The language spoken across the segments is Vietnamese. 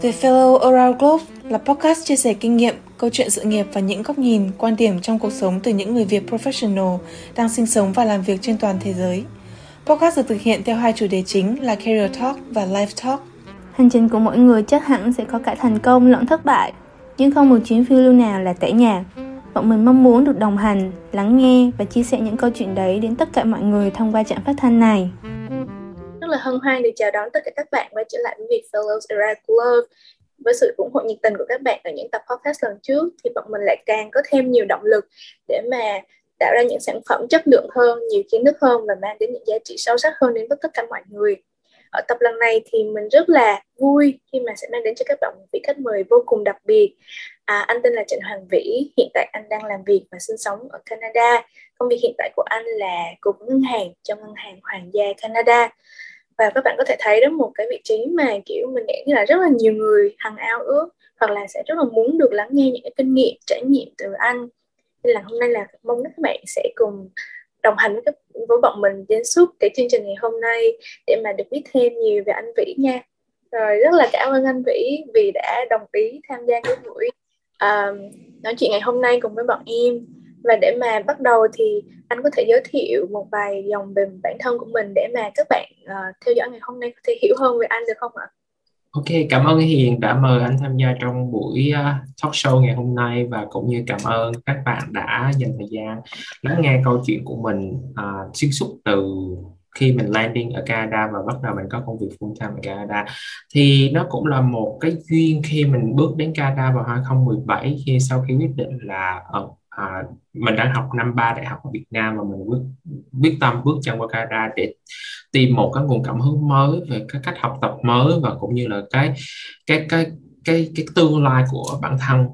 The Fellow Around Globe là podcast chia sẻ kinh nghiệm, câu chuyện sự nghiệp và những góc nhìn, quan điểm trong cuộc sống từ những người Việt professional đang sinh sống và làm việc trên toàn thế giới. Podcast được thực hiện theo hai chủ đề chính là Career Talk và Life Talk. Hành trình của mỗi người chắc hẳn sẽ có cả thành công lẫn thất bại, nhưng không một chuyến phiêu lưu nào là tẻ nhạt. Bọn mình mong muốn được đồng hành, lắng nghe và chia sẻ những câu chuyện đấy đến tất cả mọi người thông qua trạm phát thanh này rất là hân hoan được chào đón tất cả các bạn quay trở lại với việc Fellows Era Love với sự ủng hộ nhiệt tình của các bạn ở những tập podcast lần trước thì bọn mình lại càng có thêm nhiều động lực để mà tạo ra những sản phẩm chất lượng hơn, nhiều kiến thức hơn và mang đến những giá trị sâu sắc hơn đến với tất cả mọi người. Ở tập lần này thì mình rất là vui khi mà sẽ mang đến cho các bạn một vị khách mời vô cùng đặc biệt. À, anh tên là Trịnh Hoàng Vĩ, hiện tại anh đang làm việc và sinh sống ở Canada. Công việc hiện tại của anh là cục ngân hàng trong ngân hàng Hoàng gia Canada và các bạn có thể thấy đó một cái vị trí mà kiểu mình nghĩ là rất là nhiều người hằng ao ước hoặc là sẽ rất là muốn được lắng nghe những cái kinh nghiệm trải nghiệm từ anh. Nên là hôm nay là mong các bạn sẽ cùng đồng hành với, các, với bọn mình đến suốt cái chương trình ngày hôm nay để mà được biết thêm nhiều về anh Vĩ nha. Rồi rất là cảm ơn anh Vĩ vì đã đồng ý tham gia cái buổi uh, nói chuyện ngày hôm nay cùng với bọn em và để mà bắt đầu thì anh có thể giới thiệu một vài dòng về bản thân của mình để mà các bạn uh, theo dõi ngày hôm nay có thể hiểu hơn về anh được không ạ? Ok, cảm ơn Hiền đã mời anh tham gia trong buổi ờ, talk show ngày hôm nay và cũng như cảm ơn các bạn đã dành thời gian lắng nghe câu chuyện của mình uh, xuyên suốt từ khi mình landing ở Canada và bắt đầu mình có công việc full time ở Canada thì nó cũng là một cái duyên khi mình bước đến Canada vào 2017 khi sau khi quyết định là ở à, mình đã học năm ba đại học ở Việt Nam và mình quyết quyết tâm bước chân qua Canada để tìm một cái nguồn cảm hứng mới về cái cách học tập mới và cũng như là cái cái cái cái cái tương lai của bản thân.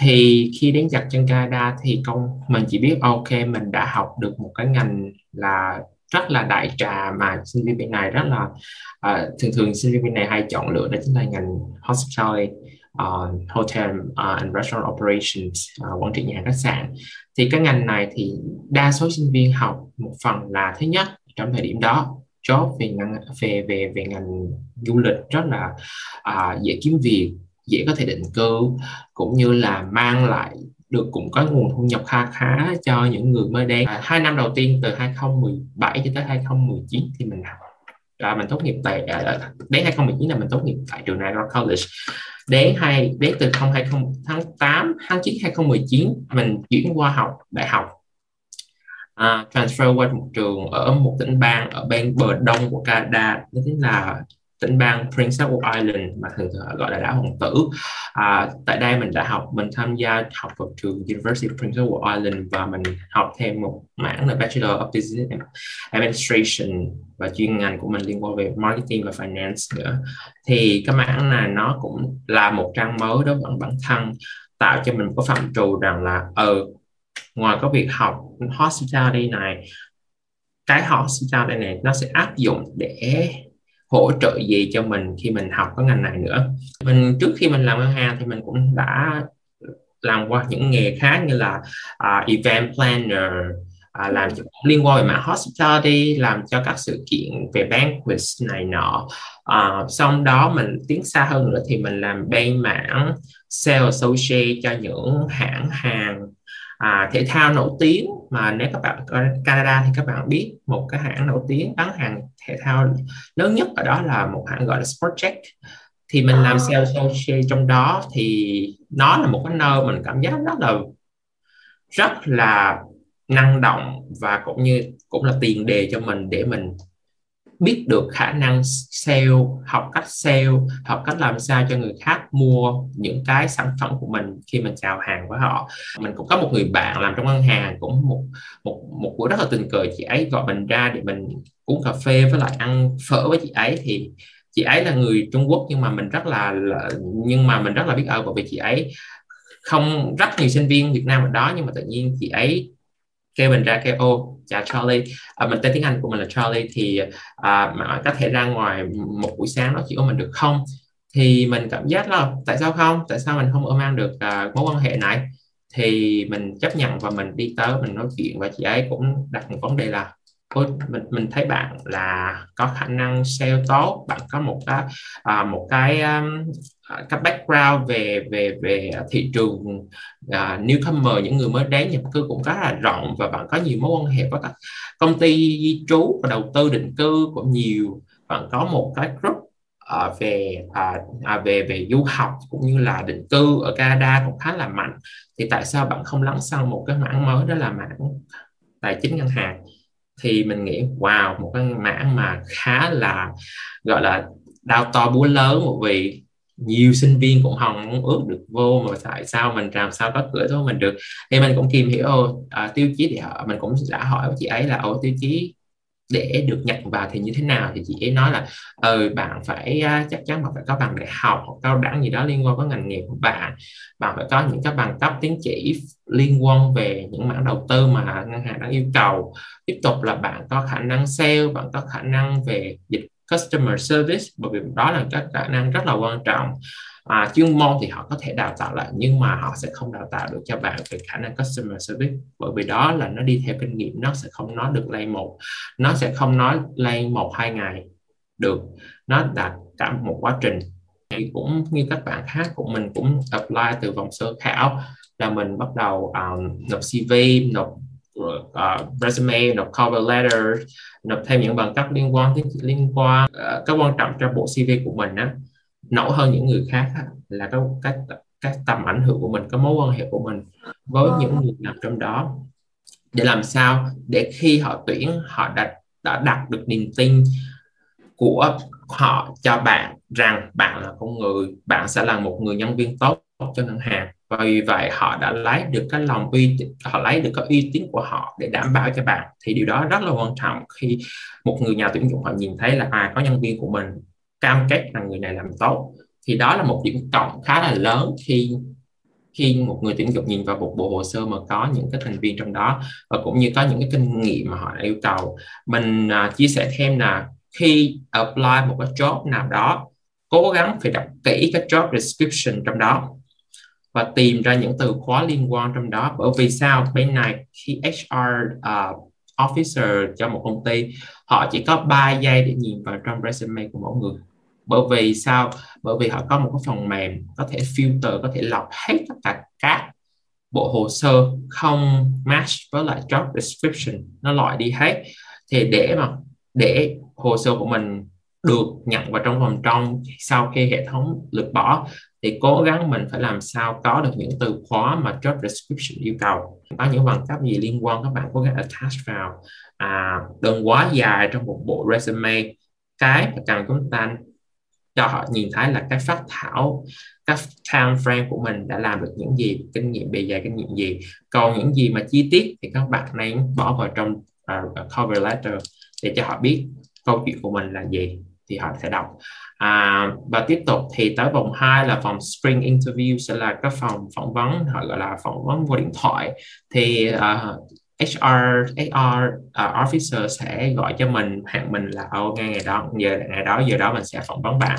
Thì khi đến chặt chân Canada thì công mình chỉ biết ok mình đã học được một cái ngành là rất là đại trà mà sinh viên bên này rất là uh, thường thường sinh viên bên này hay chọn lựa đó chính là ngành hospitality uh, hotel uh, and restaurant operations uh, quản trị nhà hàng khách sạn. Thì cái ngành này thì đa số sinh viên học một phần là thứ nhất trong thời điểm đó. Job về ngành về về về ngành du lịch rất là uh, dễ kiếm việc dễ có thể định cư cũng như là mang lại được cũng có nguồn thu nhập khá khá cho những người mới đến. À, hai năm đầu tiên từ 2017 cho tới 2019 thì mình học à, mình tốt nghiệp tại à, đến 2019 là mình tốt nghiệp tại trường Niagara College. Đến hai đến từ 2020 tháng 8 tháng 9 2019 mình chuyển qua học đại học. À, transfer qua một trường ở một tỉnh bang ở bên bờ đông của Canada đó chính là tỉnh bang Prince Edward Island mà thường gọi là đảo Hoàng tử. À, tại đây mình đã học mình tham gia học vào trường University of Prince Edward Island và mình học thêm một mảng là Bachelor of Business Administration và chuyên ngành của mình liên quan về marketing và finance nữa. Thì cái mảng này nó cũng là một trang mới đối với bản thân tạo cho mình có phạm trù rằng là ờ ừ, ngoài có việc học hospitality này cái hospitality này nó sẽ áp dụng để hỗ trợ gì cho mình khi mình học cái ngành này nữa. Mình trước khi mình làm ngân hàng thì mình cũng đã làm qua những nghề khác như là uh, event planner à, làm cho, liên quan về mảng hospitality làm cho các sự kiện về banquets này nọ. À, xong đó mình tiến xa hơn nữa thì mình làm bên mảng sales associate cho những hãng hàng à, thể thao nổi tiếng mà nếu các bạn ở Canada thì các bạn biết một cái hãng nổi tiếng bán hàng thể thao lớn nhất ở đó là một hãng gọi là Sportcheck. Thì mình làm sales associate trong đó thì nó là một cái nơi mình cảm giác rất là rất là năng động và cũng như cũng là tiền đề cho mình để mình biết được khả năng sale học cách sale học cách làm sao cho người khác mua những cái sản phẩm của mình khi mình chào hàng với họ. Mình cũng có một người bạn làm trong ngân hàng cũng một một một buổi rất là tình cờ chị ấy gọi mình ra để mình uống cà phê với lại ăn phở với chị ấy. Thì chị ấy là người Trung Quốc nhưng mà mình rất là, là nhưng mà mình rất là biết ơn bởi vì chị ấy không rất nhiều sinh viên Việt Nam ở đó nhưng mà tự nhiên chị ấy kêu mình ra kêu ô chào Charlie. À, mình tên tiếng Anh của mình là Charlie thì à, mà có thể ra ngoài một buổi sáng đó chỉ có mình được không? Thì mình cảm giác là tại sao không? Tại sao mình không ôm mang được à, mối quan hệ này? Thì mình chấp nhận và mình đi tới mình nói chuyện và chị ấy cũng đặt một vấn đề là ôi mình mình thấy bạn là có khả năng sale tốt bạn có một cái à, một cái um, à, cái background về về về thị trường uh, newcomer những người mới đến nhập cư cũng khá là rộng và bạn có nhiều mối quan hệ với các công ty di trú và đầu tư định cư cũng nhiều. Bạn có một cái group uh, về uh, à, về về du học cũng như là định cư ở Canada cũng khá là mạnh. Thì tại sao bạn không lắng sang một cái mảng mới đó là mảng tài chính ngân hàng? Thì mình nghĩ wow một cái mảng mà khá là gọi là đau to búa lớn một vì nhiều sinh viên cũng hòng muốn ước được vô mà tại sao mình làm sao có cửa thôi mình được? Thì mình cũng tìm hiểu à, tiêu chí để họ mình cũng đã hỏi với chị ấy là ô tiêu chí để được nhận vào thì như thế nào? Thì chị ấy nói là ừ bạn phải à, chắc chắn bạn phải có bằng đại học hoặc cao đẳng gì đó liên quan với ngành nghề của bạn. Bạn phải có những cái bằng cấp tiến chỉ liên quan về những mảng đầu tư mà ngân hàng đang yêu cầu. Tiếp tục là bạn có khả năng sale bạn có khả năng về dịch customer service bởi vì đó là các khả năng rất là quan trọng. À, chuyên môn thì họ có thể đào tạo lại nhưng mà họ sẽ không đào tạo được cho bạn về khả năng customer service bởi vì đó là nó đi theo kinh nghiệm nó sẽ không nói được lay một. Nó sẽ không nói lay một hai ngày được. Nó đạt cả một quá trình. Thì cũng như các bạn khác của mình cũng apply từ vòng sơ khảo là mình bắt đầu um, nộp CV nộp uh, resume nộp cover letter nộp thêm những bằng cấp liên quan liên quan uh, cái quan trọng cho bộ CV của mình á nổi hơn những người khác là cái cái cái tầm ảnh hưởng của mình cái mối quan hệ của mình với những người nằm trong đó. Để làm sao để khi họ tuyển họ đã đã đặt được niềm tin của họ cho bạn rằng bạn là con người bạn sẽ là một người nhân viên tốt cho ngân hàng và vì vậy, họ đã lấy được cái lòng uy họ lấy được cái uy tín của họ để đảm bảo cho bạn. Thì điều đó rất là quan trọng khi một người nhà tuyển dụng họ nhìn thấy là à có nhân viên của mình cam kết là người này làm tốt. Thì đó là một điểm cộng khá là lớn khi khi một người tuyển dụng nhìn vào một bộ hồ sơ mà có những cái thành viên trong đó và cũng như có những cái kinh nghiệm mà họ đã yêu cầu. Mình à, chia sẻ thêm là khi apply một cái job nào đó, cố gắng phải đọc kỹ cái job description trong đó và tìm ra những từ khóa liên quan trong đó. Bởi vì sao? Bên này khi HR uh, à, officer cho một công ty họ chỉ có 3 giây để nhìn vào trong resume của mỗi người. Bởi vì sao? Bởi vì họ có một cái phần mềm có thể filter có thể lọc hết tất cả các bộ hồ sơ không match với lại job description. Nó loại đi hết. Thì để mà để hồ sơ của mình được nhận vào trong vòng trong sau khi hệ thống lược bỏ thì cố gắng mình phải làm sao có được những từ khóa mà job description yêu cầu. Có những bằng cấp gì liên quan các bạn cố gắng attach vào. À, đừng quá dài trong một bộ resume. Cái mà cần chúng ta cho họ nhìn thấy là cái phát thảo các time frame của mình đã làm được những gì kinh nghiệm bề dày kinh nghiệm gì. Còn những gì mà chi tiết thì các bạn nên bỏ vào trong uh, cover letter để cho họ biết câu chuyện của mình là gì thì họ sẽ đọc. À, và tiếp tục thì tới vòng 2 là vòng spring interview sẽ là các phòng phỏng vấn họ gọi là phỏng vấn qua điện thoại. Thì à, uh, HR HR uh, à, officer sẽ gọi cho mình hẹn mình là ô ngay ngày đó giờ ngày đó giờ đó mình sẽ phỏng vấn bạn.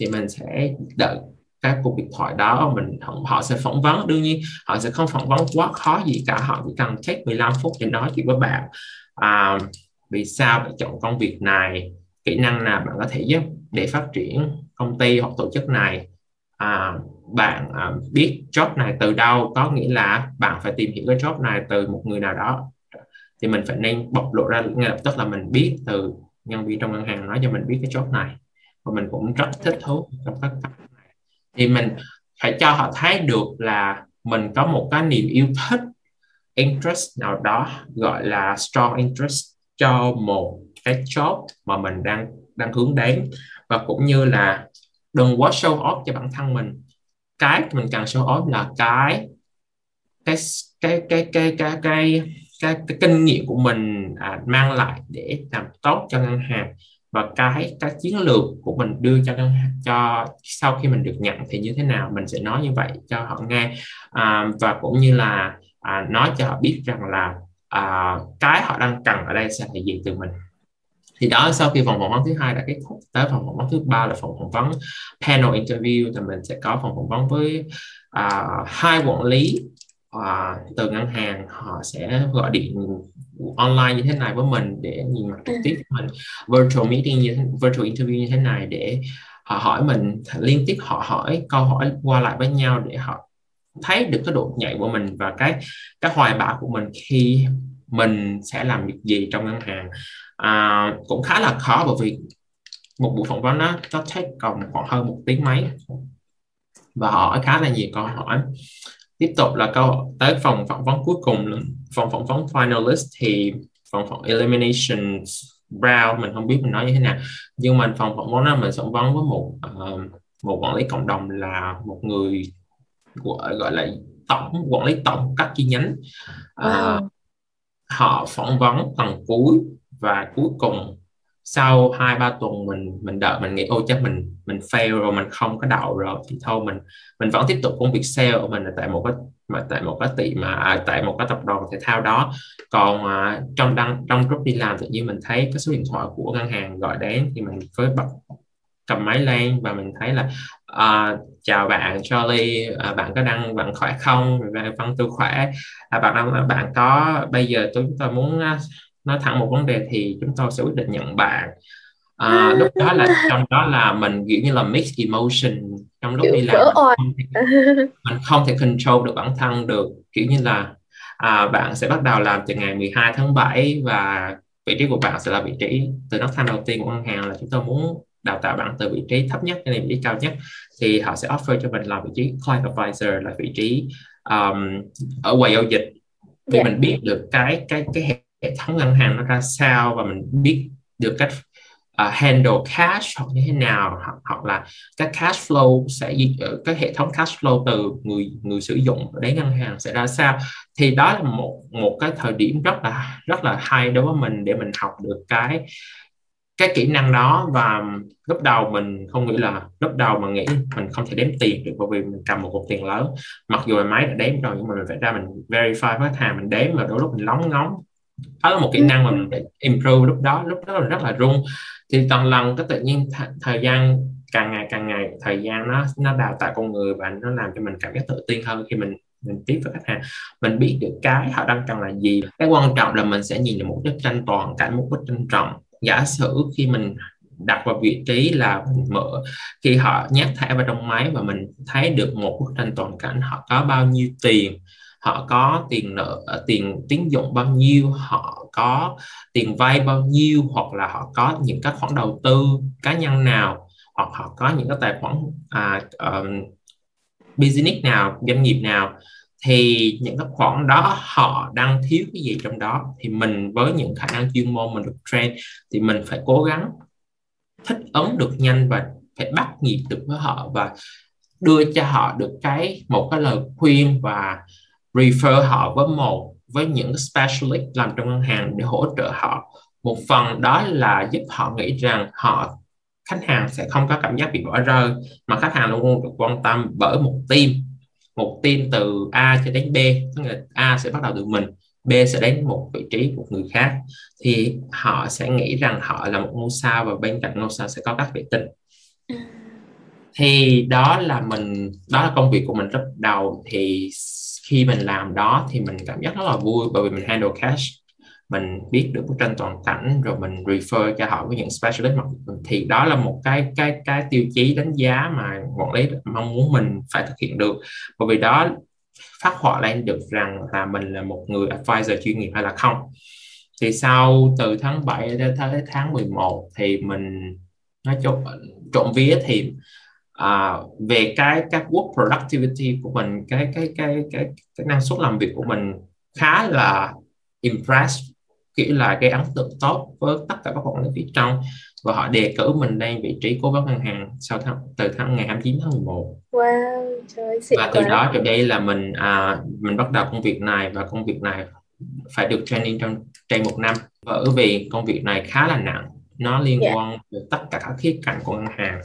Thì mình sẽ đợi các cuộc điện thoại đó mình họ sẽ phỏng vấn. Đương nhiên họ sẽ không phỏng vấn quá khó gì cả họ chỉ cần take 15 phút để nói chuyện với bạn. À, vì sao bạn chọn công việc này? Kỹ năng nào bạn có thể giúp để phát triển công ty hoặc tổ chức này? À, bạn à, biết job này từ đâu có nghĩa là bạn phải tìm hiểu cái job này từ một người nào đó. Thì mình phải nên bộc lộ ra ngay lập tức là mình biết từ nhân viên trong ngân hàng nói cho mình biết cái job này. Và mình cũng rất thích thú trong các này. Thì mình phải cho họ thấy được là mình có một cái niềm yêu thích interest nào đó gọi là strong interest cho một cái job mà mình đang đang hướng đến. Và cũng như là đừng quá show off cho bản thân mình. Cái mình cần show off là cái cái cái cái cái cái cái, cái, cái kinh nghiệm của mình à, mang lại để làm tốt cho ngân hàng. Và cái cái chiến lược của mình đưa cho ngân hàng cho sau khi mình được nhận thì như thế nào mình sẽ nói như vậy cho họ nghe. À, và cũng như là à, nói cho họ biết rằng là à, cái họ đang cần ở đây sẽ là gì từ mình thì đó sau khi vòng phỏng vấn thứ hai đã kết thúc. Tới vòng phỏng vấn thứ ba là phòng phỏng vấn panel interview. Thì mình sẽ có phòng phỏng vấn với uh, hai quản lý uh, từ ngân hàng. Họ sẽ gọi điện online như thế này với mình để nhìn mặt trực tiếp mình. Virtual meeting như thế, virtual interview như thế này để họ hỏi mình liên tiếp họ hỏi câu hỏi qua lại với nhau để họ thấy được cái độ nhạy của mình và cái cái hoài bão của mình khi mình sẽ làm việc gì trong ngân hàng à, cũng khá là khó bởi vì một buổi phỏng vấn nó nó take còn khoảng hơn một tiếng mấy. Và hỏi khá là nhiều câu hỏi. Tiếp tục là câu tới phòng phỏng vấn cuối cùng. Phòng phỏng vấn finalist thì phòng phỏng elimination round mình không biết mình nói như thế nào. Nhưng mà phòng phỏng vấn đó mình phỏng vấn với một uh, một quản lý cộng đồng là một người của gọi là tổng quản lý tổng các chi nhánh. Uh, họ phỏng vấn tầng cuối và cuối cùng sau hai ba tuần mình mình đợi mình nghĩ ô chắc mình mình fail rồi mình không có đậu rồi. Thì thôi mình mình vẫn tiếp tục công việc sale của mình là tại một cái mà tại một cái tiệm mà à, tại một cái tập đoàn thể thao đó. Còn à, trong đăng trong lúc đi làm tự nhiên mình thấy cái số điện thoại của ngân hàng gọi đến thì mình với bật cầm máy lên và mình thấy là à, chào bạn Charlie à, bạn có đang bạn khỏe không? Vâng tôi khỏe. À, bạn đang bạn có bây giờ tôi chúng tôi muốn à, nói thẳng một vấn đề thì chúng tôi sẽ quyết định nhận bạn. À, lúc đó là trong đó là mình kiểu như là mixed emotion. Trong lúc đi làm mình không, thể, mình không thể control được bản thân được. Kiểu như là à, bạn sẽ bắt đầu làm từ ngày 12 tháng 7 và vị trí của bạn sẽ là vị trí từ nấc thang đầu tiên của ngân hàng là chúng tôi muốn đào tạo bạn từ vị trí thấp nhất đến vị trí cao nhất. Thì họ sẽ offer cho mình là vị trí client advisor là vị trí um, ở quầy giao dịch. Thì yeah. Dạ. mình biết được cái cái cái hệ thống ngân hàng nó ra sao và mình biết được cách uh, handle cash hoặc như thế nào hoặc, hoặc là các cash flow sẽ ờ, các cái hệ thống cash flow từ người người sử dụng đến ngân hàng sẽ ra sao. Thì đó là một một cái thời điểm rất là rất là hay đối với mình để mình học được cái cái kỹ năng đó. Và lúc đầu mình không nghĩ là lúc đầu mà nghĩ mình không thể đếm tiền được bởi vì mình cầm một cục tiền lớn. Mặc dù là máy đã đếm rồi nhưng mà mình phải ra mình verify với khách hàng mình đếm và đôi lúc mình lóng ngóng đó là một kỹ năng mà mình phải improve lúc đó lúc đó là rất là run thì toàn lần cái tự nhiên th- thời gian, càng ngày càng ngày, thời gian nó nó đào tạo con người và nó làm cho mình cảm giác tự tin hơn khi mình mình tiếp với khách hàng. Mình biết được cái họ đang cần là gì. Cái quan trọng là mình sẽ nhìn được một bức tranh toàn cảnh một bức tranh rộng giả sử khi mình đặt vào vị trí là mình mở, khi họ nhét thẻ vào trong máy và mình thấy được một bức tranh toàn cảnh họ có bao nhiêu tiền họ có tiền nợ ờ, tiền tín dụng bao nhiêu họ có tiền vay bao nhiêu hoặc là họ có những các khoản đầu tư cá nhân nào hoặc họ có những cái tài khoản à, um, business nào doanh nghiệp nào thì những cái khoản đó họ đang thiếu cái gì trong đó thì mình với những khả năng chuyên môn mình được train thì mình phải cố gắng thích ứng được nhanh và phải bắt nhịp được với họ và đưa cho họ được cái một cái lời khuyên và refer họ với một với những specialist làm trong ngân hàng để hỗ trợ họ. Một phần đó là giúp họ nghĩ rằng họ khách hàng sẽ không có cảm giác bị bỏ rơi mà khách hàng luôn được quan tâm bởi một team. Một team từ A cho đến B tức là A sẽ bắt đầu từ mình B sẽ đến một vị trí một người khác. Thì họ sẽ nghĩ rằng họ là một ngôi sao và bên cạnh ngôi sao sẽ có các vệ tinh. Ừ. thì đó là mình đó là công việc của mình rất đầu. Thì khi mình làm đó thì mình cảm giác rất là vui bởi vì mình handle cash. Mình biết được bức tranh toàn cảnh, rồi mình refer cho họ với những specialist mà thì đó là một cái cái cái tiêu chí đánh giá mà quản lý mong muốn mình phải thực hiện được. Bởi vì đó phát họa lên được rằng là mình là một người advisor chuyên nghiệp hay là không. Thì sau từ tháng 7 đến tháng 11 thì mình nói chung, trộm vía thì à, về cái các work productivity của mình cái cái cái cái cái năng suất làm việc của mình khá là impressed kiểu là cái ấn tượng tốt với tất cả các quản lý phía trong và họ đề cử mình lên vị trí cố vấn ngân hàng sau tháng từ tháng ngày 29 tháng 11 wow, trời, và từ quá. đó từ đây là mình à, mình bắt đầu công việc này và công việc này phải được training trong trên một năm bởi vì công việc này khá là nặng nó liên yeah. Dạ. quan đến tất cả các khía cạnh của ngân hàng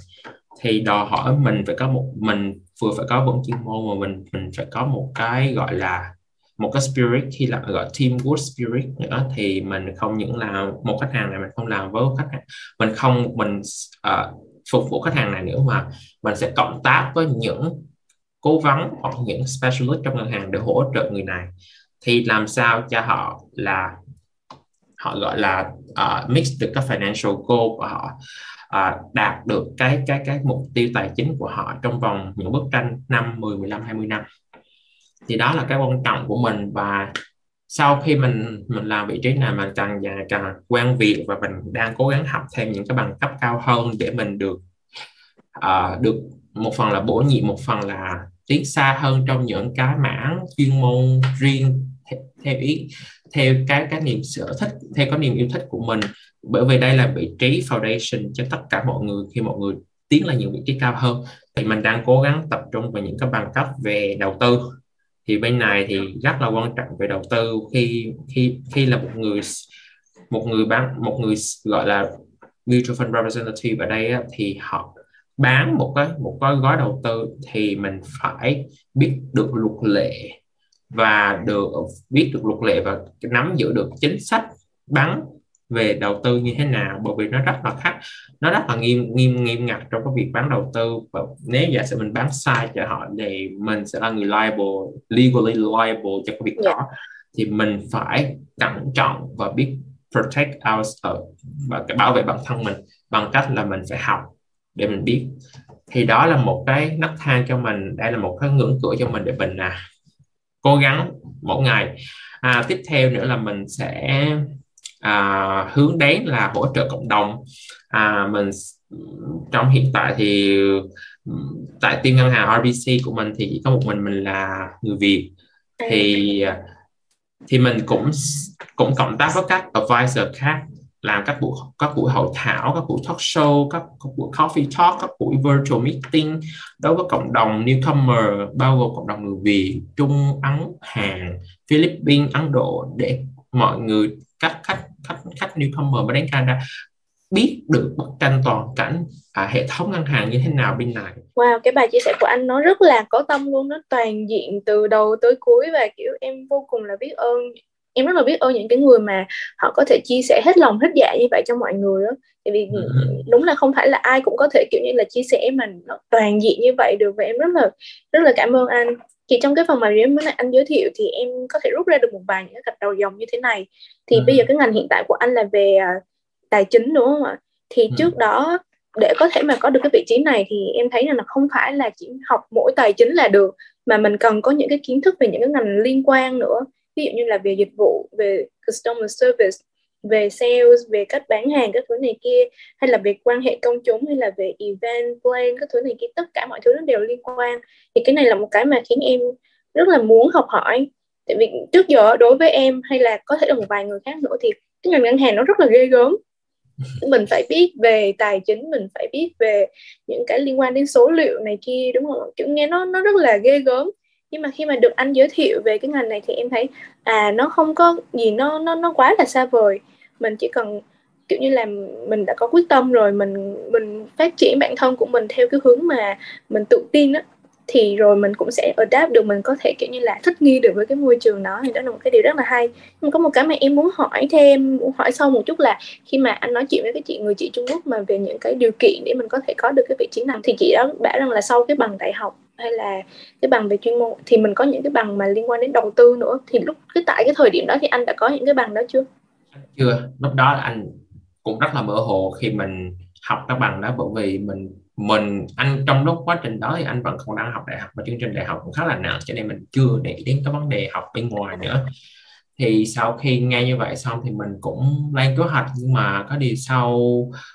thì đòi hỏi mình phải có một mình vừa phải có vững chuyên môn mà mình mình phải có một cái gọi là một cái spirit khi là gọi team teamwork spirit nữa thì mình không những là một khách hàng này mình không làm với khách hàng mình không mình uh, phục vụ khách hàng này nữa mà mình sẽ cộng tác với những cố vấn hoặc những specialist trong ngân hàng để hỗ trợ người này. Thì làm sao cho họ là họ gọi là uh, mix được các financial goal của họ à, đạt được cái cái cái mục tiêu tài chính của họ trong vòng những bức tranh 5, 10, 15, 20 năm. Thì đó là cái quan trọng của mình và sau khi mình mình làm vị trí này mình càng và càng quan việc và mình đang cố gắng học thêm những cái bằng cấp cao hơn để mình được uh, được một phần là bổ nhiệm một phần là tiến xa hơn trong những cái mảng chuyên môn riêng theo ý theo cái cái niềm sở thích theo cái niềm yêu thích của mình bởi vì đây là vị trí foundation cho tất cả mọi người. Khi mọi người tiến lên những vị trí cao hơn thì mình đang cố gắng tập trung vào những cái bằng cấp về đầu tư. Thì bên này thì rất là quan trọng về đầu tư. Khi khi khi là một người một người bán một người gọi là mutual fund representative ở đây á, thì họ bán một cái một cái gói đầu tư thì mình phải biết được luật lệ và được biết được luật lệ và nắm giữ được chính sách bán về đầu tư như thế nào bởi vì nó rất là khác nó rất là nghiêm nghiêm nghiêm ngặt trong cái việc bán đầu tư. Và nếu giả sử mình bán sai cho họ thì mình sẽ là người liable legally liable cho cái việc yeah. đó thì mình phải cẩn trọng và biết protect our và bảo vệ bản thân mình bằng cách là mình phải học để mình biết. Thì đó là một cái nấc thang cho mình đây là một cái ngưỡng cửa cho mình để mình à, cố gắng mỗi ngày. À, tiếp theo nữa là mình sẽ à, hướng đến là hỗ trợ cộng đồng. À, mình trong hiện tại thì tại team ngân hàng RBC của mình thì chỉ có một mình mình là người Việt. Thì thì mình cũng cũng cộng tác với các advisor khác làm các buổi các buổi hội thảo các buổi talk show các, các buổi coffee talk các buổi virtual meeting đối với cộng đồng newcomer bao gồm cộng đồng người Việt Trung Ấn Hàn Philippines Ấn Độ để mọi người các khách khách khách newcomer mới đến Canada biết được bức tranh toàn cảnh à, hệ thống ngân hàng như thế nào bên này. Wow, cái bài chia sẻ của anh nó rất là có tâm luôn, nó toàn diện từ đầu tới cuối và kiểu em vô cùng là biết ơn em rất là biết ơn những cái người mà họ có thể chia sẻ hết lòng hết dạ như vậy cho mọi người đó tại vì ừ. đúng là không phải là ai cũng có thể kiểu như là chia sẻ mà nó toàn diện như vậy được và em rất là rất là cảm ơn anh thì trong cái phần mà nếu mới anh giới thiệu thì em có thể rút ra được một vài những cái gạch đầu dòng như thế này thì ừ. bây giờ cái ngành hiện tại của anh là về uh, tài chính đúng không ạ thì ừ. trước đó để có thể mà có được cái vị trí này thì em thấy là nó không phải là chỉ học mỗi tài chính là được mà mình cần có những cái kiến thức về những cái ngành liên quan nữa ví dụ như là về dịch vụ về customer service về sales về cách bán hàng các thứ này kia hay là về quan hệ công chúng hay là về event plan các thứ này kia tất cả mọi thứ nó đều liên quan. Thì cái này là một cái mà khiến em rất là muốn học hỏi. Tại vì trước giờ đối với em hay là có thể là một vài người khác nữa thì cái ngành ngân hàng nó rất là ghê gớm. Mình phải biết về tài chính mình phải biết về những cái liên quan đến số liệu này kia đúng không? Kiểu nghe nó nó rất là ghê gớm. Nhưng mà khi mà được anh giới thiệu về cái ngành này thì em thấy à nó không có gì nó nó nó quá là xa vời mình chỉ cần, kiểu như là, mình đã có quyết tâm rồi, mình mình phát triển bản thân của mình theo cái hướng mà mình tự tin á, thì rồi mình cũng sẽ adapt được, mình có thể, kiểu như là, thích nghi được với cái môi trường đó. Thì đó là một cái điều rất là hay. Nhưng có một cái mà em muốn hỏi thêm, muốn hỏi sâu một chút là khi mà anh nói chuyện với cái chị, người chị Trung Quốc mà về những cái điều kiện để mình có thể có được cái vị trí này thì chị đó bảo rằng là sau cái bằng đại học hay là cái bằng về chuyên môn thì mình có những cái bằng mà liên quan đến đầu tư nữa. Thì lúc, cái tại cái thời điểm đó thì anh đã có những cái bằng đó chưa? Chưa? Lúc đó anh cũng rất là mơ hồ khi mình học các bằng đó bởi vì mình mình anh trong lúc quá trình đó thì anh vẫn còn đang học đại học và chương trình đại học cũng khá là nặng cho nên mình chưa để đến cái vấn đề học bên ngoài nữa. Thì sau khi nghe như vậy xong thì mình cũng lên kế hoạch nhưng mà có điều sau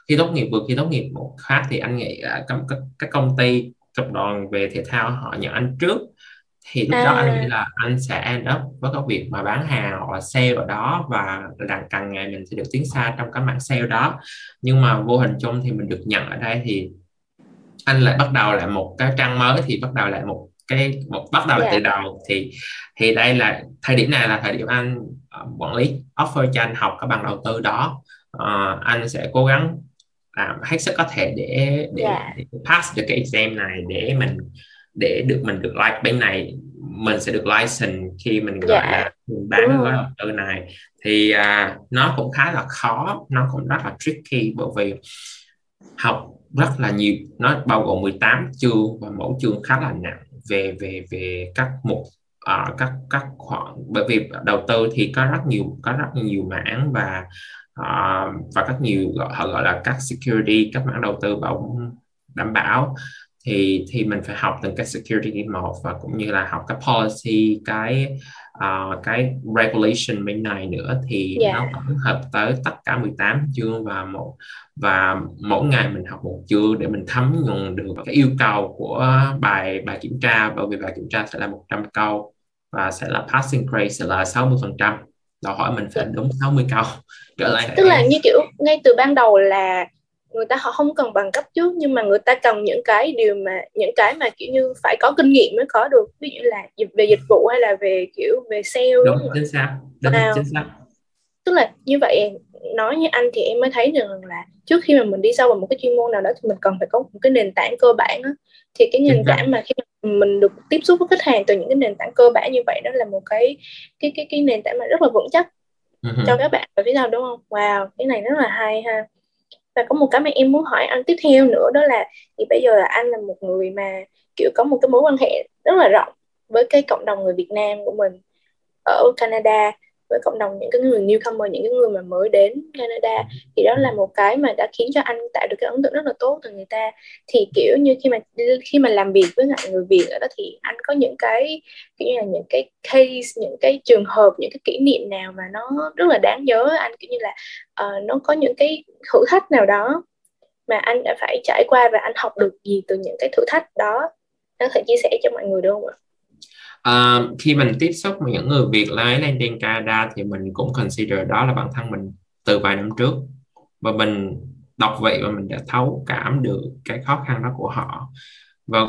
khi tốt nghiệp vừa khi tốt nghiệp một khác thì anh nghĩ là các, các, các công ty tập đoàn về thể thao họ nhận anh trước thì lúc à. đó anh nghĩ là anh sẽ end up với cái việc mà bán hàng hoặc là sale ở đó và càng càng ngày mình sẽ được tiến xa trong cái mảng sale đó nhưng mà vô hình chung thì mình được nhận ở đây thì anh lại bắt đầu lại một cái trang mới thì bắt đầu lại một cái một bắt đầu yeah. từ dạ. đầu thì thì đây là thời điểm này là thời điểm anh uh, quản lý offer cho anh học cái bằng đầu tư đó uh, anh sẽ cố gắng làm hết sức có thể để để, yeah. Dạ. để pass được cái exam này để mình để được mình được like bên này mình sẽ được license khi mình gọi yeah. Dạ. là mình bán cái gói đầu tư này thì uh, nó cũng khá là khó nó cũng rất là tricky bởi vì học rất là nhiều nó bao gồm 18 chương và mỗi chương khá là nặng về về về các mục uh, các các khoản bởi vì đầu tư thì có rất nhiều có rất nhiều mảng và uh, và các nhiều họ gọi là các security các mảng đầu tư bảo đảm bảo thì thì mình phải học từng cái security một và cũng như là học cái policy cái uh, cái regulation bên này nữa. Thì yeah. Dạ. nó tổng hợp tới tất cả 18 chương và một và mỗi ngày mình học một chương để mình thấm nhuần được cái yêu cầu của bài bài kiểm tra. Bởi vì bài kiểm tra sẽ là 100 câu và sẽ là passing grade sẽ là 60 phần trăm. Đòi hỏi mình phải đúng 60 câu. Trở lại tức là như kiểu ngay từ ban đầu là người ta họ không cần bằng cấp trước nhưng mà người ta cần những cái điều mà những cái mà kiểu như phải có kinh nghiệm mới có được. Ví dụ là về dịch vụ hay là về kiểu về sale đúng, đúng chính xác đúng à, chính xác. Tức là như vậy nói như anh thì em mới thấy được là trước khi mà mình đi sâu vào một cái chuyên môn nào đó thì mình cần phải có một cái nền tảng cơ bản đó. thì cái nền tảng mà khi mình được tiếp xúc với khách hàng từ những cái nền tảng cơ bản như vậy đó là một cái cái cái cái nền tảng mà rất là vững chắc uh-huh. cho các bạn ở phía sau đúng không? Wow cái này rất là hay ha và có một cái mà em muốn hỏi anh tiếp theo nữa, đó là thì bây giờ là anh là một người mà, kiểu, có một cái mối quan hệ rất là rộng với cái cộng đồng người Việt Nam của mình ở Canada với cộng đồng những cái người newcomer những cái người mà mới đến Canada. Thì đó là một cái mà đã khiến cho anh tạo được cái ấn tượng rất là tốt từ người ta. Thì kiểu như khi mà khi mà làm việc với lại người Việt ở đó thì anh có những cái kiểu như là những cái case những cái trường hợp những cái kỷ niệm nào mà nó rất là đáng nhớ anh? Kiểu như là uh, nó có những cái thử thách nào đó mà anh đã phải trải qua và anh học được gì từ những cái thử thách đó? Anh có thể chia sẻ cho mọi người được không ạ? Uh, khi mình tiếp xúc với những người Việt lấy lên trên Canada thì mình cũng consider đó là bản thân mình từ vài năm trước. Và mình đọc vậy và mình đã thấu cảm được cái khó khăn đó của họ. Và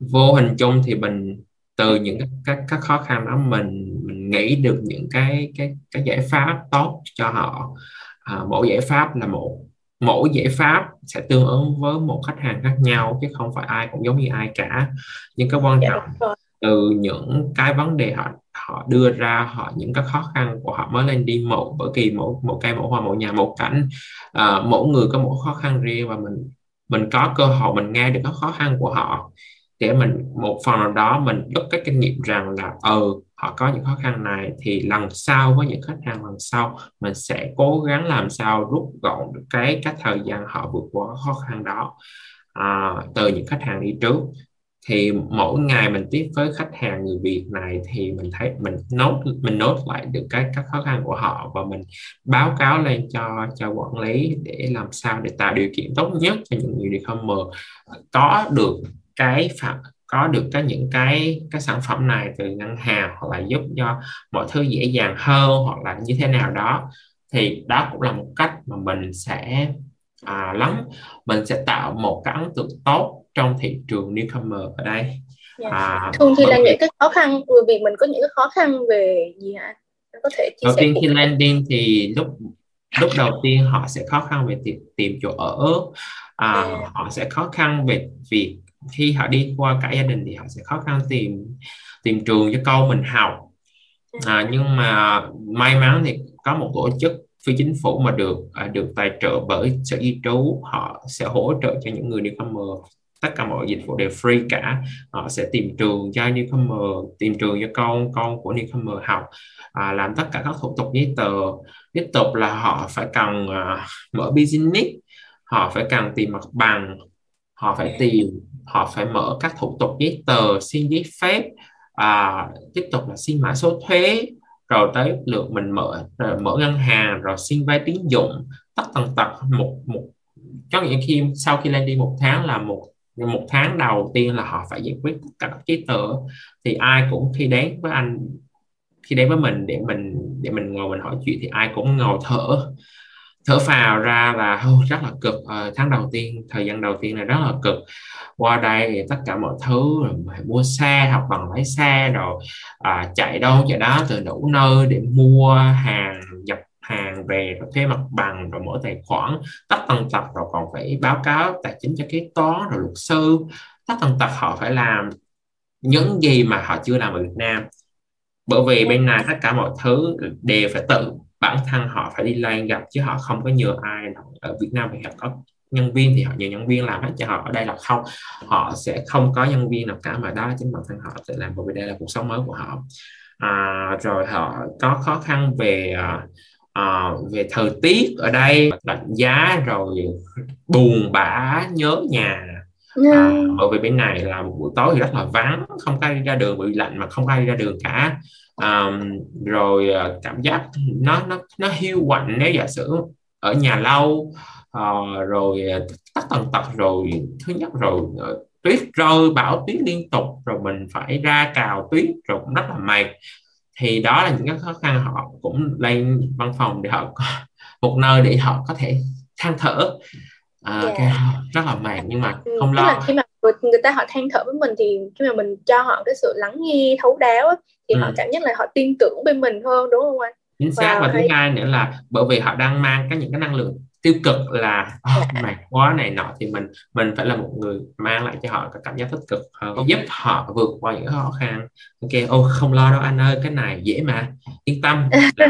vô hình chung thì mình từ những các các khó khăn đó mình mình nghĩ được những cái cái cái giải pháp tốt cho họ. À, mỗi giải pháp là một mỗi giải pháp sẽ tương ứng với một khách hàng khác nhau chứ không phải ai cũng giống như ai cả. Nhưng cái quan dạ, trọng từ những cái vấn đề họ họ đưa ra họ những cái khó khăn của họ mới lên đi một bởi vì mỗi một cây mỗi hoa mỗi nhà một cảnh à, mỗi người có một khó khăn riêng và mình mình có cơ hội mình nghe được các khó khăn của họ để mình một phần nào đó mình đúc cái kinh nghiệm rằng là ừ họ có những khó khăn này thì lần sau với những khách hàng lần sau mình sẽ cố gắng làm sao rút gọn được cái cái thời gian họ vượt qua khó khăn đó à, từ những khách hàng đi trước thì mỗi ngày mình tiếp với khách hàng người Việt này thì mình thấy mình nốt mình nốt lại được cái các khó khăn của họ và mình báo cáo lên cho cho quản lý để làm sao để tạo điều kiện tốt nhất cho những người đi có được cái phạm có được cái những cái cái sản phẩm này từ ngân hàng hoặc là giúp cho mọi thứ dễ dàng hơn hoặc là như thế nào đó. Thì đó cũng là một cách mà mình sẽ à, lắm mình sẽ tạo một cái ấn tượng tốt trong thị trường newcomer ở đây yeah. Dạ. à, thường thì là những cái khó khăn người Việt mình có những cái khó khăn về gì hả có thể chia đầu tiên khi landing thì lúc lúc đầu tiên họ sẽ khó khăn về tìm, tìm chỗ ở à, yeah. Dạ. họ sẽ khó khăn về việc khi họ đi qua cả gia đình thì họ sẽ khó khăn tìm tìm trường cho con mình học dạ. à, nhưng mà may mắn thì có một tổ chức phi chính phủ mà được à, được tài trợ bởi sở di trú họ sẽ hỗ trợ cho những người newcomer tất cả mọi dịch vụ đều free cả. Họ sẽ tìm trường cho newcomer tìm trường cho con con của newcomer học. À, làm tất cả các thủ tục giấy tờ tiếp tục là họ phải cần à, mở business họ phải cần tìm mặt bằng họ phải tìm họ phải mở các thủ tục giấy tờ xin giấy phép à, tiếp tục là xin mã số thuế rồi tới lượt mình mở rồi mở ngân hàng rồi xin vay tín dụng tất tần tật. Một một có những khi sau khi lên đi một tháng là một một tháng đầu tiên là họ phải giải quyết tất cả các giấy tờ. Thì ai cũng khi đến với anh khi đến với mình để mình để mình ngồi mình hỏi chuyện thì ai cũng ngồi thở thở phào ra là oh, rất là cực. À, tháng đầu tiên thời gian đầu tiên này rất là cực. Qua đây thì tất cả mọi thứ rồi phải mua xe học bằng lái xe rồi à, chạy đâu chạy đó từ đủ nơi để mua hàng hàng về rồi thuê mặt bằng rồi mở tài khoản tất tần tật rồi còn phải báo cáo tài chính cho kế toán rồi luật sư. Tất tần tật họ phải làm những gì mà họ chưa làm ở Việt Nam. Bởi vì bên này tất cả mọi thứ đều phải tự bản thân họ phải đi lên gặp chứ họ không có nhờ ai ở Việt Nam thì họ có nhân viên thì họ nhờ nhân viên làm hết cho họ ở đây là không. Họ sẽ không có nhân viên nào cả mà đó chính bản thân họ sẽ làm. Bởi vì đây là cuộc sống mới của họ. À, rồi họ có khó khăn về à, à, về thời tiết ở đây lạnh giá rồi buồn bã nhớ nhà. À, bởi vì bên này là buổi tối thì rất là vắng không có đi ra đường bị lạnh mà không có đi ra đường cả. Um, rồi cảm giác nó nó nó hiu quạnh nếu giả sử ở nhà lâu. Uh, rồi tất tần tật rồi thứ nhất rồi uh, tuyết rơi bão tuyết liên tục rồi mình phải ra cào tuyết rồi cũng rất là mệt thì đó là những cái khó khăn họ cũng lên văn phòng để họ có một nơi để họ có thể than thở à, yeah. cái, rất là mệt nhưng mà ừ, không lo là khi mà người, người ta họ than thở với mình thì khi mà mình cho họ cái sự lắng nghe thấu đáo thì ừ. họ cảm giác là họ tin tưởng bên mình hơn đúng không anh chính xác và, và thứ hai nữa là bởi vì họ đang mang cái những cái năng lượng tiêu cực là oh, mệt quá này nọ. Thì mình mình phải là một người mang lại cho họ cái cảm giác tích cực hơn giúp họ vượt qua những khó khăn. Ok ô không lo đâu anh ơi cái này dễ mà yên tâm.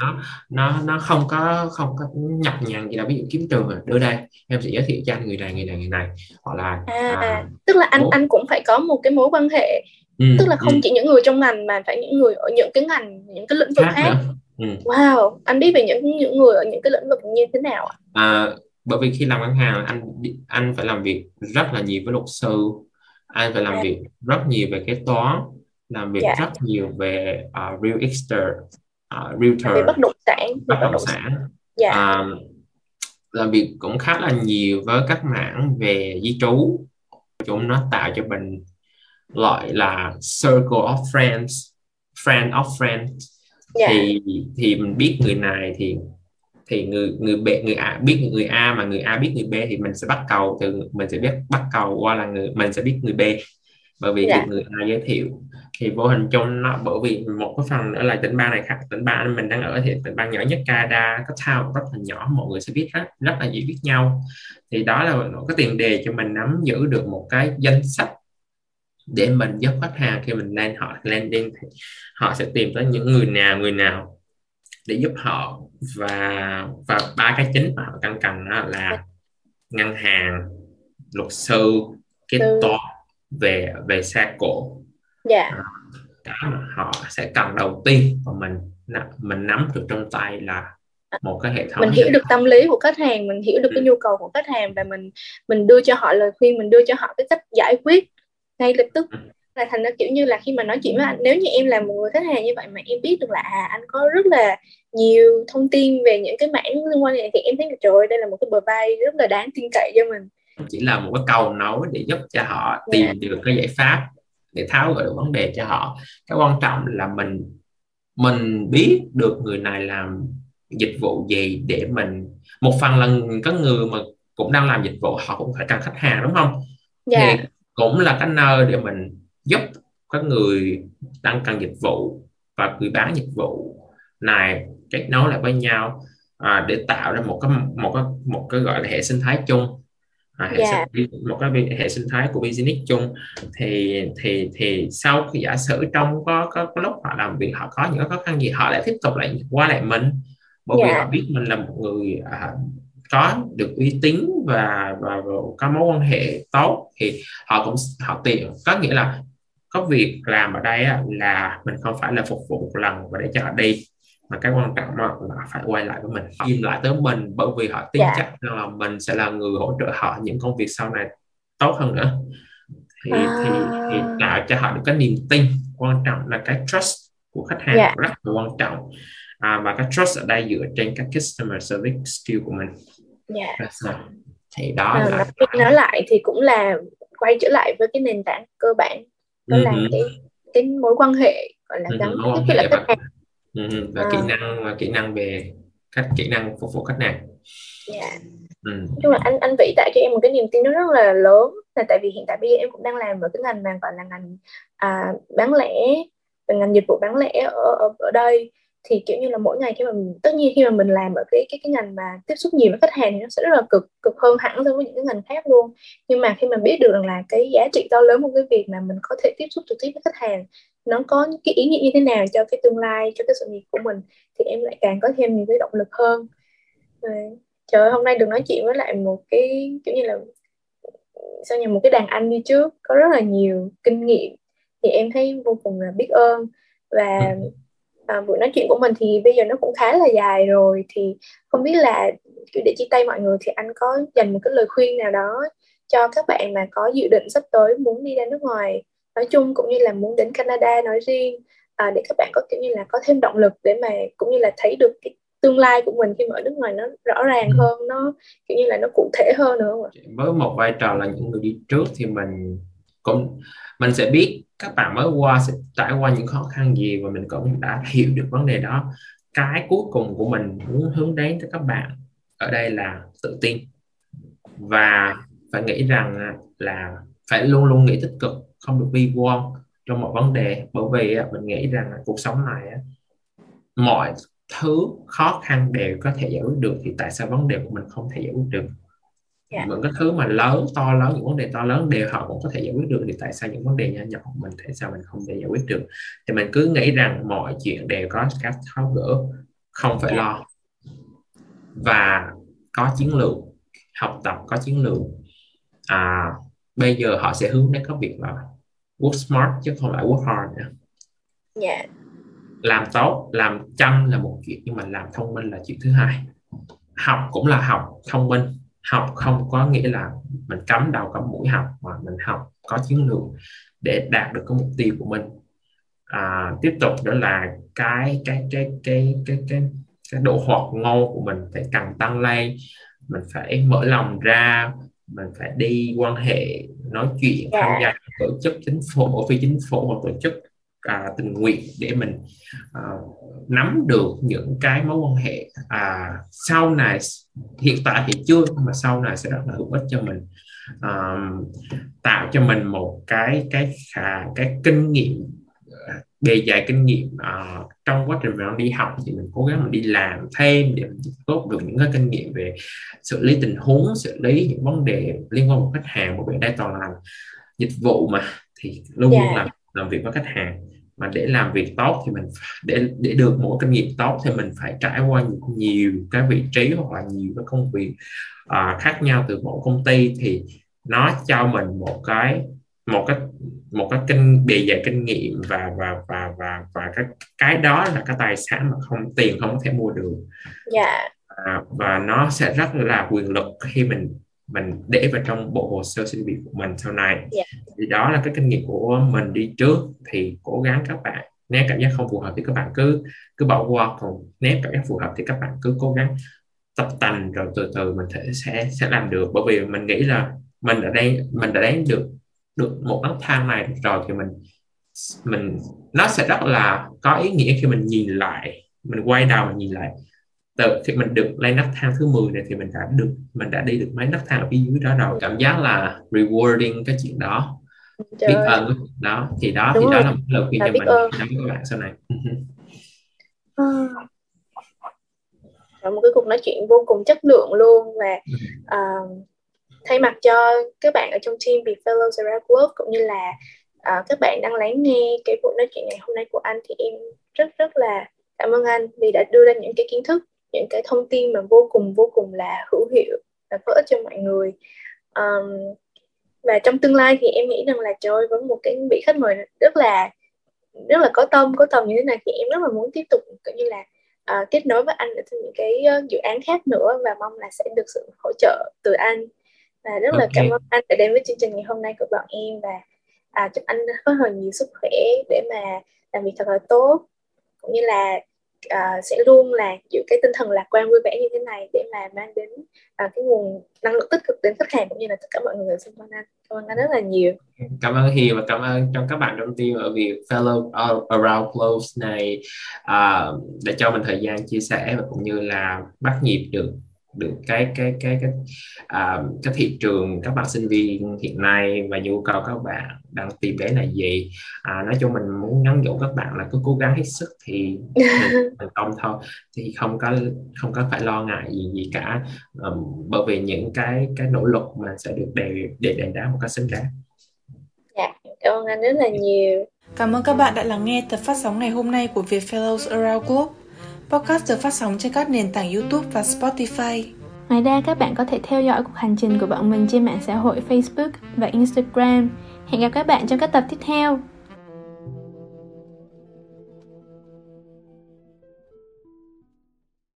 Nó nó nó không có không có nhọc nhằn gì đâu ví dụ kiếm trường à đưa đây em sẽ giới thiệu cho anh người này người này người này. Hoặc là à, à, tức là anh anh cũng phải có một cái mối quan hệ ừ, tức là không ừ. chỉ những người trong ngành mà phải những người ở những cái ngành những cái lĩnh vực khác, khác. Ừ. Wow, anh biết về những những người ở những cái lĩnh vực như thế nào ạ? À, bởi vì khi làm ngân hàng anh anh phải làm việc rất là nhiều với luật sư, anh phải làm. Dạ. việc rất nhiều về kế toán, làm việc yeah. Rất nhiều về uh, real estate, uh, realtor, về bất động sản, bất động sản. Yeah. Uh, làm việc cũng khá là nhiều với các mảng về di trú chúng nó tạo cho mình gọi là circle of friends friend of friends yeah. Dạ. thì thì mình biết người này thì thì người người B người A biết người A mà người A biết người B thì mình sẽ bắt cầu từ mình sẽ biết bắt cầu qua là người mình sẽ biết người B bởi vì yeah. Dạ. người A giới thiệu thì vô hình chung nó bởi vì một cái phần nữa là tỉnh bang này khác tỉnh bang mình đang ở thì tỉnh bang nhỏ nhất Canada có town rất là nhỏ mọi người sẽ biết rất rất là dễ biết nhau thì đó là một cái tiền đề cho mình nắm giữ được một cái danh sách để mình giúp khách hàng khi mình lên họ landing thì họ sẽ tìm tới những người nào người nào để giúp họ và và ba cái chính mà họ cần cần đó là ngân hàng luật sư kế toán về về xe cổ yeah. Dạ. đó mà họ sẽ cần đầu tiên và mình mình nắm được trong tay là một cái hệ thống mình hiểu được tâm lý của khách hàng mình hiểu được ừ. cái nhu cầu của khách hàng và mình mình đưa cho họ lời khuyên mình đưa cho họ cái cách giải quyết ngay lập tức ừ. là thành ra kiểu như là khi mà nói chuyện với anh nếu như em là một người khách hàng như vậy mà em biết được là à, anh có rất là nhiều thông tin về những cái mảng liên quan này thì em thấy là trời ơi đây là một cái bờ vai rất là đáng tin cậy cho mình chỉ là một cái cầu nối để giúp cho họ tìm yeah. Dạ. được cái giải pháp để tháo gỡ được vấn đề cho họ cái quan trọng là mình mình biết được người này làm dịch vụ gì để mình một phần là có người mà cũng đang làm dịch vụ họ cũng phải cần khách hàng đúng không yeah. Dạ. thì cũng là cái nơi để mình giúp các người đang cần dịch vụ và người bán dịch vụ này kết nối lại với nhau à, để tạo ra một cái một cái một cái gọi là hệ sinh thái chung à, hệ yeah. Dạ. sinh, một cái hệ sinh thái của business chung thì thì thì sau khi giả sử trong có có, có lúc họ làm việc họ có những khó khăn gì họ lại tiếp tục lại qua lại mình bởi yeah. vì dạ. họ biết mình là một người à, có được uy tín và, và, và có mối quan hệ tốt thì họ cũng họ tìm có nghĩa là có việc làm ở đây là mình không phải là phục vụ một lần và để cho họ đi mà cái quan trọng là phải quay lại với mình im lại tới mình bởi vì họ tin yeah. Dạ. chắc là mình sẽ là người hỗ trợ họ những công việc sau này tốt hơn nữa thì à. thì, thì tạo cho họ được cái niềm tin quan trọng là cái trust của khách hàng yeah. Dạ. rất là quan trọng à, và cái trust ở đây dựa trên các customer service skill của mình yeah. Dạ. thì đó à, là nói lại thì cũng là quay trở lại với cái nền tảng cơ bản đó uh-huh. là cái cái mối quan hệ gọi là gắn uh-huh. kết là khách hàng uh-huh. và à. kỹ năng và kỹ năng về cách kỹ năng phục vụ khách hàng yeah. Ừ. chung là anh anh vĩ tạo cho em một cái niềm tin nó rất là lớn là tại vì hiện tại bây giờ em cũng đang làm ở cái ngành mà gọi là ngành à, bán lẻ ngành dịch vụ bán lẻ ở ở, ở đây thì kiểu như là mỗi ngày khi mà mình, tất nhiên khi mà mình làm ở cái cái cái ngành mà tiếp xúc nhiều với khách hàng thì nó sẽ rất là cực cực hơn hẳn so với những cái ngành khác luôn. Nhưng mà khi mà biết được rằng là cái giá trị to lớn của cái việc mà mình có thể tiếp xúc trực tiếp với khách hàng nó có cái ý nghĩa như thế nào cho cái tương lai cho cái sự nghiệp của mình thì em lại càng có thêm nhiều cái động lực hơn. Trời ơi, hôm nay được nói chuyện với lại một cái kiểu như là sao nhỉ một cái đàn anh đi trước có rất là nhiều kinh nghiệm thì em thấy vô cùng là biết ơn. Và ừ à, buổi nói chuyện của mình thì bây giờ nó cũng khá là dài rồi thì không biết là kiểu để chia tay mọi người thì anh có dành một cái lời khuyên nào đó cho các bạn mà có dự định sắp tới muốn đi ra nước ngoài nói chung cũng như là muốn đến Canada nói riêng à, để các bạn có kiểu như là có thêm động lực để mà cũng như là thấy được cái tương lai của mình khi mà ở nước ngoài nó rõ ràng ừ. hơn nó kiểu như là nó cụ thể hơn nữa không ạ? với một vai trò là những người đi trước thì mình cũng, mình sẽ biết các bạn mới qua, sẽ trải qua những khó khăn gì và mình cũng đã hiểu được vấn đề đó. Cái cuối cùng của mình muốn hướng đến cho các bạn ở đây là tự tin. Và phải nghĩ rằng là phải luôn luôn nghĩ tích cực, không được bi quan trong mọi vấn đề. Bởi vì mình nghĩ rằng cuộc sống này mọi thứ khó khăn đều có thể giải quyết được, thì tại sao vấn đề của mình không thể giải quyết được? Yeah. những cái thứ mà lớn to lớn những vấn đề to lớn đều họ cũng có thể giải quyết được. Thì tại sao những vấn đề nhỏ nhỏ của mình tại sao mình không thể giải quyết được? Thì mình cứ nghĩ rằng mọi chuyện đều có cách tháo gỡ không phải yeah. lo. Và có chiến lược học tập có chiến lược. À, bây giờ họ sẽ hướng đến các việc là work smart chứ không phải work hard nữa. Yeah làm tốt làm chăm là một chuyện nhưng mà làm thông minh là chuyện thứ hai. Học cũng là học thông minh học không có nghĩa là mình cắm đầu cắm mũi học mà mình học có chiến lược để đạt được cái mục tiêu của mình. À, tiếp tục đó là cái cái cái cái cái cái cái độ hoạt ngôn của mình phải càng tăng lên. Mình phải mở lòng ra mình phải đi quan hệ nói chuyện tham gia tổ chức chính phủ phi chính phủ hoặc tổ chức à, tình nguyện để mình à, nắm được những cái mối quan hệ. À, sau này hiện tại thì chưa mà sau này sẽ rất là hữu ích cho mình. À, tạo cho mình một cái cái khả cái kinh nghiệm bề dày kinh nghiệm uh, trong quá trình mình đi học thì mình cố gắng mình đi làm thêm để mình tốt được những cái kinh nghiệm về xử lý tình huống xử lý những vấn đề liên quan đến khách hàng bởi vì đây toàn là dịch vụ mà thì luôn yeah. luôn làm làm việc với khách hàng mà để làm việc tốt thì mình để để được một kinh nghiệm tốt thì mình phải trải qua nhiều, nhiều cái vị trí hoặc là nhiều cái công việc uh, khác nhau từ mỗi công ty thì nó cho mình một cái một cái một cái kinh bề dày kinh nghiệm và và và và và cái cái đó là cái tài sản mà không tiền không thể mua được yeah. Dạ. à, và nó sẽ rất là quyền lực khi mình mình để vào trong bộ hồ sơ xin việc của mình sau này yeah. Dạ. thì đó là cái kinh nghiệm của mình đi trước thì cố gắng các bạn nếu cảm giác không phù hợp thì các bạn cứ cứ bỏ qua còn nếu cảm giác phù hợp thì các bạn cứ cố gắng tập tành rồi từ từ mình thể sẽ sẽ làm được bởi vì mình nghĩ là mình đã đang mình đã đáng được được một nấc thang này rồi thì mình mình nó sẽ rất là có ý nghĩa khi mình nhìn lại mình quay đầu mình nhìn lại từ khi mình được lên nấc thang thứ 10 này thì mình đã được mình đã đi được mấy nấc thang ở phía dưới đó rồi cảm giác là rewarding cái chuyện đó Trời biết ơn cái chuyện đó thì đó Đúng thì rồi. đó là một lời khuyên cho mình ơn. với các bạn sau này à. một cái cuộc nói chuyện vô cùng chất lượng luôn và uh, thay mặt cho các bạn ở trong team Be Fellows Around Globe cũng như là uh, các bạn đang lắng nghe cái cuộc nói chuyện ngày hôm nay của anh thì em rất rất là cảm ơn anh vì đã đưa ra những cái kiến thức những cái thông tin mà vô cùng vô cùng là hữu hiệu và có ích cho mọi người. Um, và trong tương lai thì em nghĩ rằng là trời với một cái vị khách mời rất là rất là có tâm có tầm như thế này thì em rất là muốn tiếp tục cũng như là uh, kết nối với anh ở những cái uh, dự án khác nữa và mong là sẽ được sự hỗ trợ từ anh. Và rất okay. là cảm ơn anh đã đến với chương trình ngày hôm nay của bọn em và à, chúc anh có thật nhiều sức khỏe để mà làm việc thật là tốt. Cũng như là uh, sẽ luôn là giữ cái tinh thần lạc quan vui vẻ như thế này để mà mang đến uh, cái nguồn năng lượng tích cực đến khách hàng cũng như là tất cả mọi người xung quanh anh. Cảm ơn anh rất là nhiều. Cảm ơn Hiền và cảm ơn trong các bạn trong team ở việc fellow around close này uh, để cho mình thời gian chia sẻ và cũng như là bắt nhịp được được cái cái cái cái à, cái thị trường các bạn sinh viên hiện nay và nhu cầu các bạn đang tìm đến là gì? À, nói chung mình muốn nhắn nhủ các bạn là cứ cố gắng hết sức thì thành công thôi. Thì không có không có phải lo ngại gì gì cả. Um, bởi vì những cái cái nỗ lực mà sẽ được để để đền đáp một cách xứng đáng. Dạ cảm ơn anh rất là nhiều. Cảm ơn các bạn đã lắng nghe tập phát sóng ngày hôm nay của Việt Fellows Around Globe Podcast được phát sóng trên các nền tảng YouTube và Spotify. Ngoài ra, các bạn có thể theo dõi cuộc hành trình của bọn mình trên mạng xã hội Facebook và Instagram. Hẹn gặp các bạn trong các tập tiếp theo.